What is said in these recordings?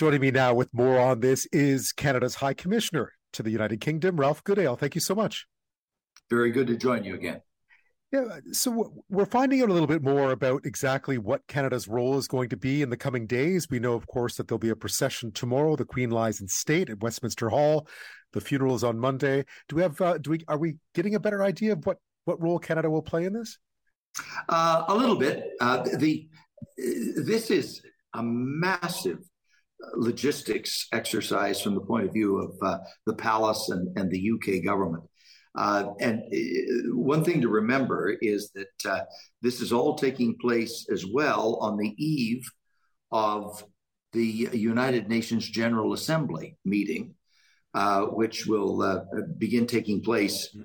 Joining me now with more on this is Canada's High Commissioner to the United Kingdom, Ralph Goodale. Thank you so much. Very good to join you again. Yeah, so we're finding out a little bit more about exactly what Canada's role is going to be in the coming days. We know, of course, that there'll be a procession tomorrow. The Queen lies in state at Westminster Hall. The funeral is on Monday. Do we have? Uh, do we? Are we getting a better idea of what what role Canada will play in this? Uh, a little bit. Uh, the this is a massive logistics exercise from the point of view of uh, the palace and, and the UK government. Uh, and uh, one thing to remember is that uh, this is all taking place as well on the eve of the United Nations General Assembly meeting, uh, which will uh, begin taking place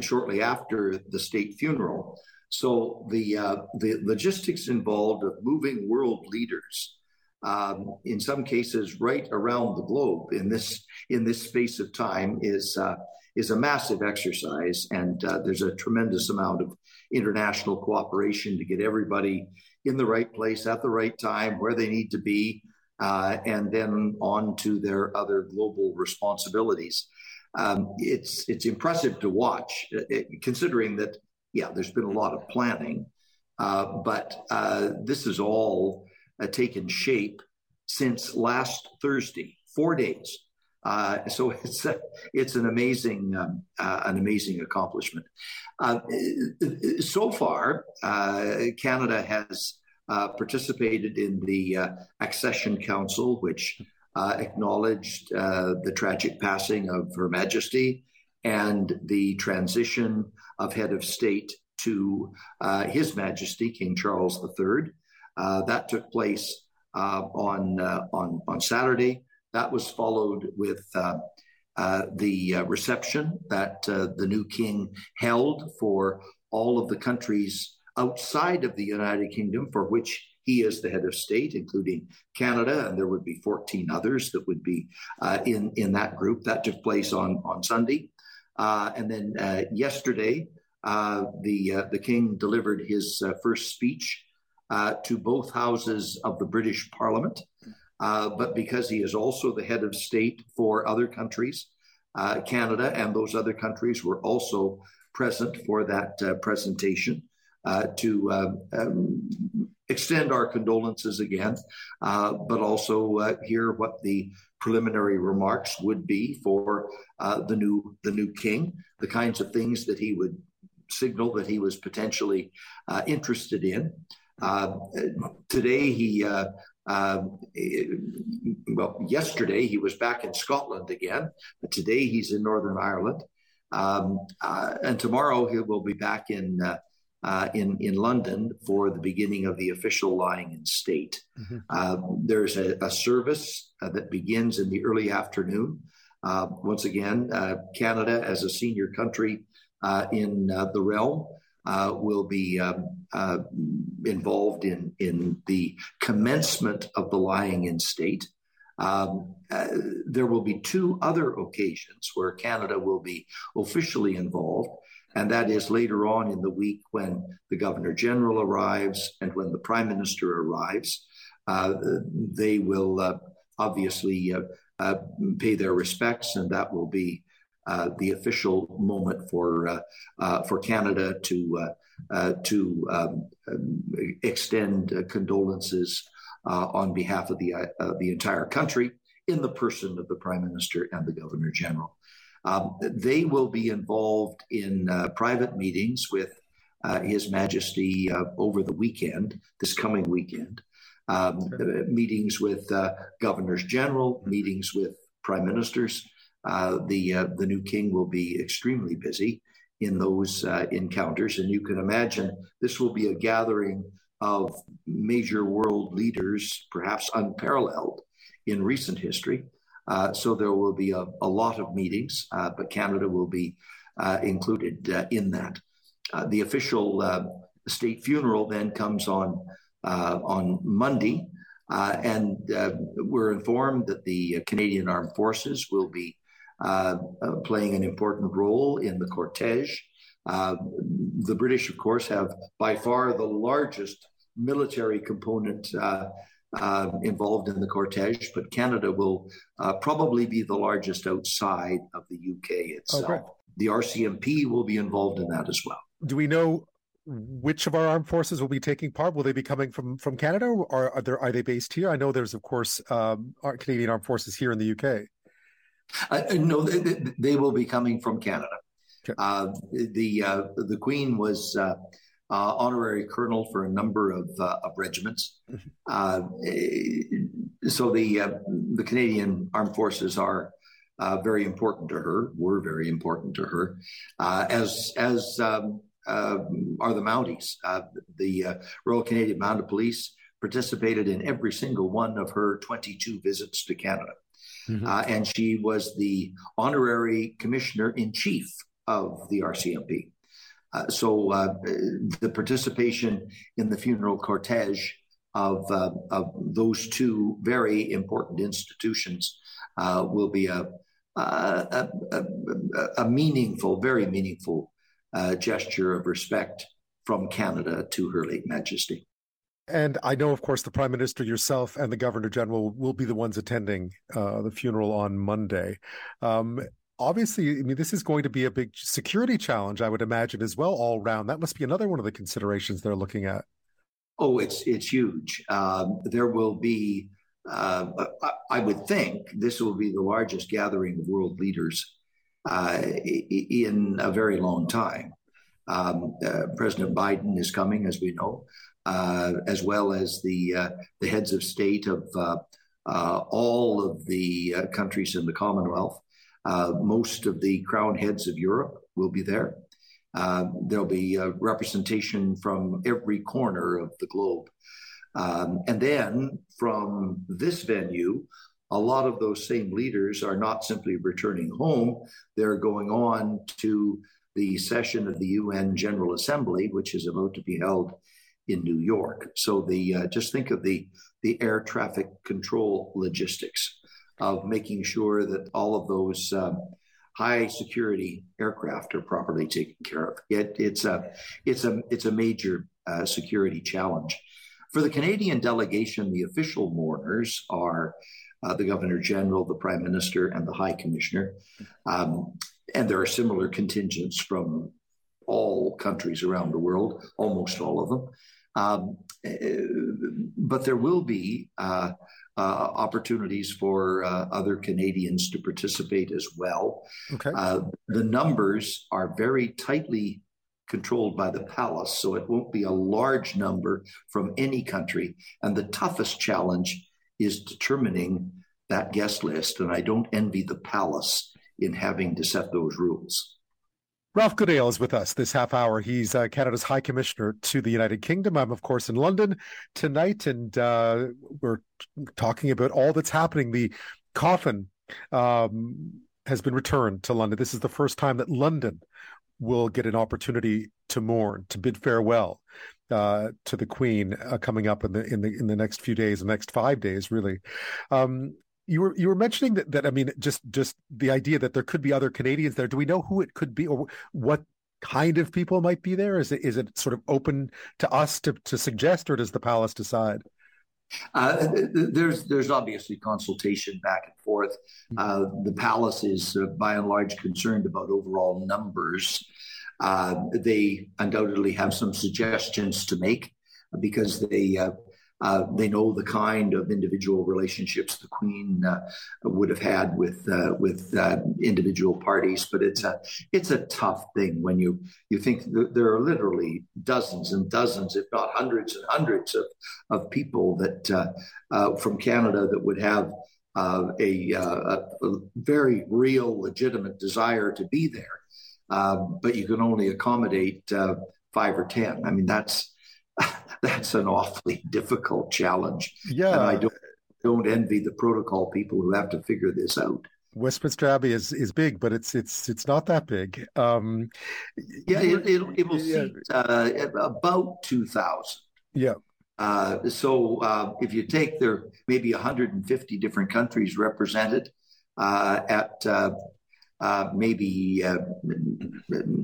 shortly after the state funeral. So the the logistics involved of moving world leaders um, in some cases right around the globe in this in this space of time is uh, is a massive exercise, and uh, there's a tremendous amount of international cooperation to get everybody in the right place at the right time where they need to be, uh, and then on to their other global responsibilities. Um, it's it's impressive to watch, uh, it, considering that yeah, there's been a lot of planning, uh, but uh, this is all uh, taken shape since last Thursday, four days. Uh, so it's a, it's an amazing um, uh, an amazing accomplishment. Uh, so far, uh, Canada has uh, participated in the Accession Council, which acknowledged the tragic passing of Her Majesty and the transition of head of state to His Majesty King Charles III. Uh, that took place uh, on, uh, on, on Saturday. That was followed with the reception that the new king held for all of the countries outside of the United Kingdom for which he is the head of state, including Canada, and there would be 14 others that would be uh, in in that group. That took place on on Sunday, uh, and then uh, yesterday, the the king delivered his first speech uh, to both houses of the British Parliament. Uh, but because he is also the head of state for other countries, uh, Canada and those other countries were also present for that uh, presentation uh, to um, um, extend our condolences again, uh, but also hear what the preliminary remarks would be for the new the new king, the kinds of things that he would signal that he was potentially interested in. Uh, today, he, uh, uh, well, yesterday he was back in Scotland again, but today he's in Northern Ireland. Um, uh, and tomorrow he will be back in, uh, uh, in, in London for the beginning of the official lying in state. Mm-hmm. there's a, a service that begins in the early afternoon. once again, Canada, as a senior country in the realm, uh, will be um, uh, involved in, in the commencement of the lying in state. Um, uh, there will be two other occasions where Canada will be officially involved, and that is later on in the week when the Governor General arrives and when the Prime Minister arrives. Uh, they will uh, obviously uh, pay their respects, and that will be uh, the official moment for uh, uh, for Canada to to um, extend condolences on behalf of the the entire country in the person of the Prime Minister and the Governor General. Um, they will be involved in private meetings with His Majesty over the weekend, this coming weekend. Um, meetings with uh, governors general, meetings with prime ministers, uh, the uh, the new king will be extremely busy in those uh, encounters, and you can imagine this will be a gathering of major world leaders, perhaps unparalleled in recent history. Uh, so there will be a, a lot of meetings, uh, but Canada will be included in that. the official state funeral then comes on on Monday. Uh, and uh, we're informed that the Canadian Armed Forces will be uh, uh, playing an important role in the cortege. Uh, the British, of course, have by far the largest military component uh, involved in the cortege, but Canada will uh, probably be the largest outside of the UK itself. Oh, the RCMP will be involved in that as well. Do we know which of our armed forces will be taking part? Will they be coming from from Canada, or are there are they based here? I know there's of course um, Canadian armed forces here in the UK. Uh, no, they, they, will be coming from Canada. Okay. Uh, the uh, the Queen was uh, uh, honorary colonel for a number of, uh, of regiments. Mm-hmm. so the the Canadian armed forces are very important to her. Were very important to her, as as um, uh, are the Mounties. Uh, the uh, Royal Canadian Mounted Police participated in every single one of her 22 visits to Canada. Mm-hmm. Uh, and she was the honorary commissioner in chief of the RCMP. Uh, so uh, the participation in the funeral cortege of, of those two very important institutions will be a, a, a, a, meaningful, very meaningful uh, gesture of respect from Canada to Her late Majesty. And I know, of course, the Prime Minister, yourself, and the Governor General will be the ones attending uh, the funeral on Monday. Um, obviously, I mean, this is going to be a big security challenge, I would imagine, as well, all round. That must be another one of the considerations they're looking at. Oh, it's it's huge. Um, there will be, uh, I would think, this will be the largest gathering of world leaders uh, in a very long time. Um, uh, President Biden is coming, as we know, as well as the uh, the heads of state of uh, uh, all of the countries in the Commonwealth. most of the crown heads of Europe will be there. there'll be representation from every corner of the globe. Um, and then from this venue, a lot of those same leaders are not simply returning home, they're going on to the session of the UN General Assembly, which is about to be held in New York. So the uh, just think of the the air traffic control logistics of making sure that all of those um, high security aircraft are properly taken care of. It, it's a it's a it's a major uh, security challenge. For the Canadian delegation, the official mourners are uh, the Governor General, the Prime Minister, and the High Commissioner. Um, and there are similar contingents from all countries around the world, almost all of them. Um, uh, but there will be uh, uh, opportunities for uh, other Canadians to participate as well. Okay. Uh, the numbers are very tightly controlled by the palace, so it won't be a large number from any country. And the toughest challenge is determining that guest list. And I don't envy the palace in having to set those rules. Ralph Goodale is with us this half hour. He's uh, Canada's High Commissioner to the United Kingdom. I'm, of course, in London tonight, and uh, we're talking about all that's happening. The coffin um, has been returned to London. This is the first time that London will get an opportunity to mourn, to bid farewell uh, to the Queen uh, coming up in the in the in the next few days, the next five days, really. Um, you were you were mentioning that that I mean, just just the idea that there could be other Canadians there. Do we know who it could be, or what kind of people might be there? Is it is it sort of open to us to to suggest, or does the palace decide? Uh, there's there's obviously consultation back and forth. Hmm. Uh, the palace is uh, by and large concerned about overall numbers. Uh, they undoubtedly have some suggestions to make because they uh, uh, they know the kind of individual relationships the Queen uh, would have had with uh, with uh, individual parties, but it's a it's a tough thing when you you think there are literally dozens and dozens, if not hundreds and hundreds of of people that from Canada that would have. A, a, a very real, legitimate desire to be there, um, but you can only accommodate uh, five or ten. I mean, that's that's an awfully difficult challenge. Yeah, and I don't don't envy the protocol people who have to figure this out. Westminster Abbey is is big, but it's it's it's not that big. Um, yeah, it, it, it will yeah. seat uh, about two thousand. Yeah. Uh, so uh, if you take there maybe 150 different countries represented uh, at uh, uh, maybe uh,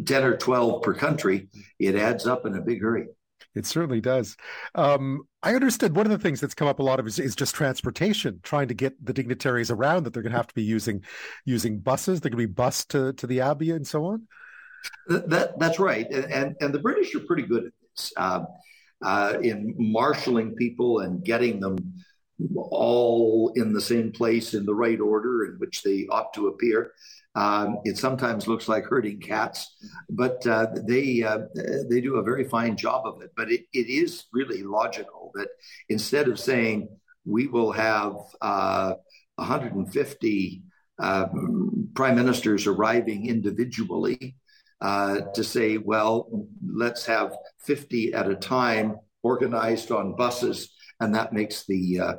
10 or 12 per country, it adds up in a big hurry. It certainly does. Um, I understood one of the things that's come up a lot of is, is, just transportation, trying to get the dignitaries around. That they're going to have to be using using buses. They're going to be bused to to the Abbey and so on. That that's right, and and, and the British are pretty good at this uh, uh, in marshaling people and getting them all in the same place in the right order in which they ought to appear. Um, it sometimes looks like herding cats, but uh, they uh, they do a very fine job of it. But it, it is really logical that instead of saying we will have uh, 150 um, prime ministers arriving individually, uh, to say, well, let's have 50 at a time organized on buses, and that makes the uh,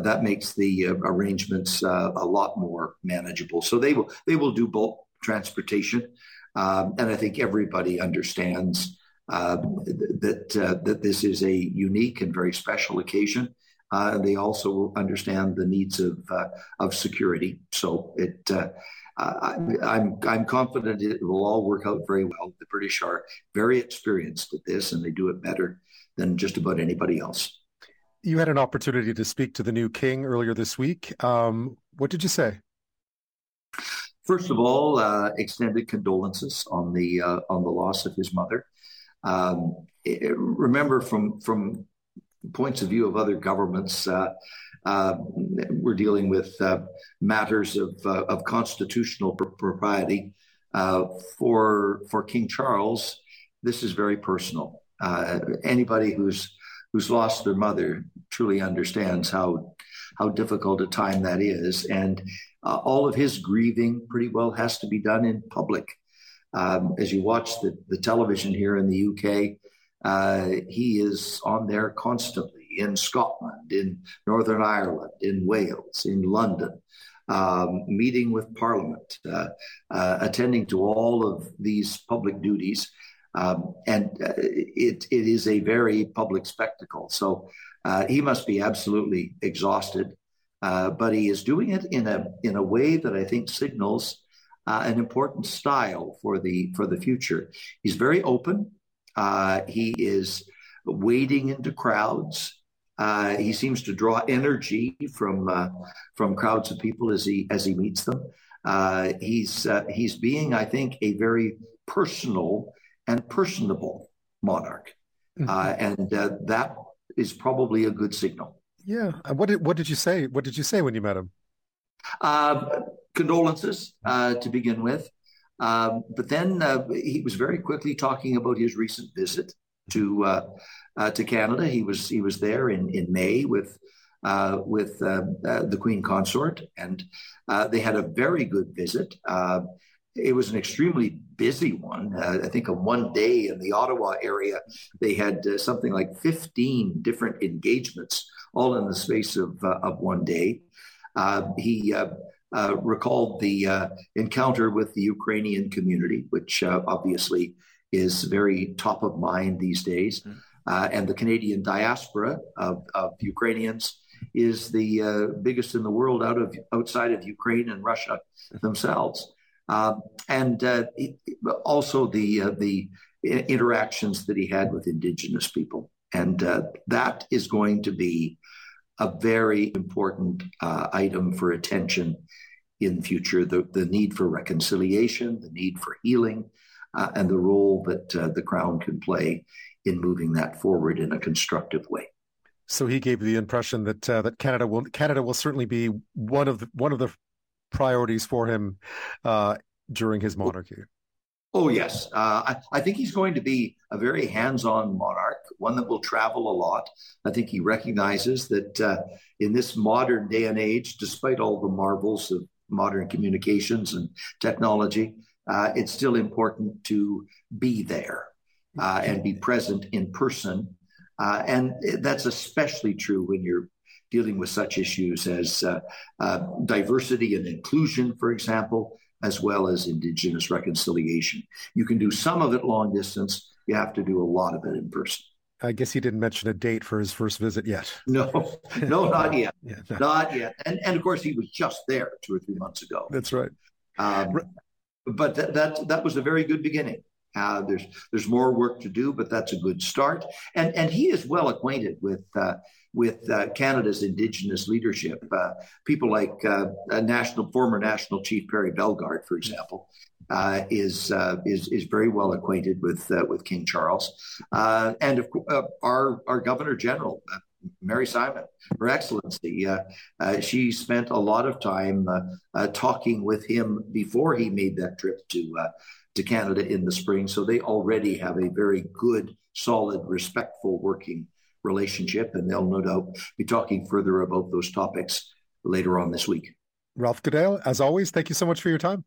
that makes the uh, arrangements uh, a lot more manageable. So they will they will do bulk transportation, um, and I think everybody understands uh, that uh, that this is a unique and very special occasion. Uh, they also understand the needs of uh, of security. So it. I, I'm I'm confident it will all work out very well. The British are very experienced at this, and they do it better than just about anybody else you had an opportunity to speak to the new king earlier this week. Um, what did you say? First of all, uh, extended condolences on the uh, on the loss of his mother. Um, it, remember, from from points of view of other governments, uh, uh we're dealing with uh, matters of uh, of constitutional propriety. for for King Charles, this is very personal. anybody who's who's lost their mother truly understands how how difficult a time that is, and uh, all of his grieving pretty well has to be done in public. Um, as you watch the, the television here in the UK, uh, he is on there constantly in Scotland, in Northern Ireland, in Wales, in London, um, meeting with Parliament, uh, uh attending to all of these public duties. Um, and uh, it, it is a very public spectacle. So uh, he must be absolutely exhausted, uh, but he is doing it in a in a way that I think signals uh, an important style for the for the future. He's very open. Uh, he is wading into crowds. Uh, he seems to draw energy from from crowds of people as he as he meets them. he's he's being, I think, a very personal and personable monarch. Mm-hmm. Uh, and uh, that is probably a good signal. Yeah. What did what did you say? What did you say when you met him? Uh, condolences uh, to begin with, um, but then uh, he was very quickly talking about his recent visit to uh, to Canada. He was he was there in in May with. with the Queen Consort, and they had a very good visit it was an extremely busy one. Uh, I think on one day in the Ottawa area, they had uh, something like 15 different engagements, all in the space of, uh, of one day. Uh, he uh, uh, recalled the encounter with the Ukrainian community, which obviously is very top of mind these days. Mm-hmm. and the Canadian diaspora of, of Ukrainians is the biggest in the world out of outside of Ukraine and Russia themselves. Um, and uh, also the uh, the interactions that he had with indigenous people, and uh, that is going to be a very important uh, item for attention in the future. The the need for reconciliation, the need for healing, uh, and the role that uh, the crown can play in moving that forward in a constructive way. So he gave the impression that that Canada will Canada will certainly be one of the, one of the priorities for him uh, during his monarchy? Oh, yes. Uh, I, I, think he's going to be a very hands on monarch, one that will travel a lot. I think he recognizes that uh, in this modern day and age, despite all the marvels of modern communications and technology, uh, it's still important to be there uh, and be present in person. Uh, and that's especially true when you're dealing with such issues as uh, diversity and inclusion, for example as well as Indigenous reconciliation. You can do some of it long distance, you have to do a lot of it in person. I guess he didn't mention a date for his first visit yet. No, no, not yet. yeah, no. Not yet. And, and of course, he was just there two or three months ago. That's right. Um, but that, that, that was a very good beginning. Uh, there's there's more work to do, but that's a good start. And and he is well acquainted with uh, with uh, Canada's Indigenous leadership. Uh, people like uh, national former national chief Perry Bellegarde, for example, uh, is is is very well acquainted with with King Charles, and of, course our our Governor General. Mary Simon, Her Excellency, she spent a lot of time talking with him before he made that trip to to Canada in the spring. So they already have a very good, solid, respectful working relationship. And they'll no doubt be talking further about those topics later on this week. Ralph Goodale, as always, thank you so much for your time.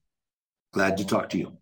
Glad to talk to you.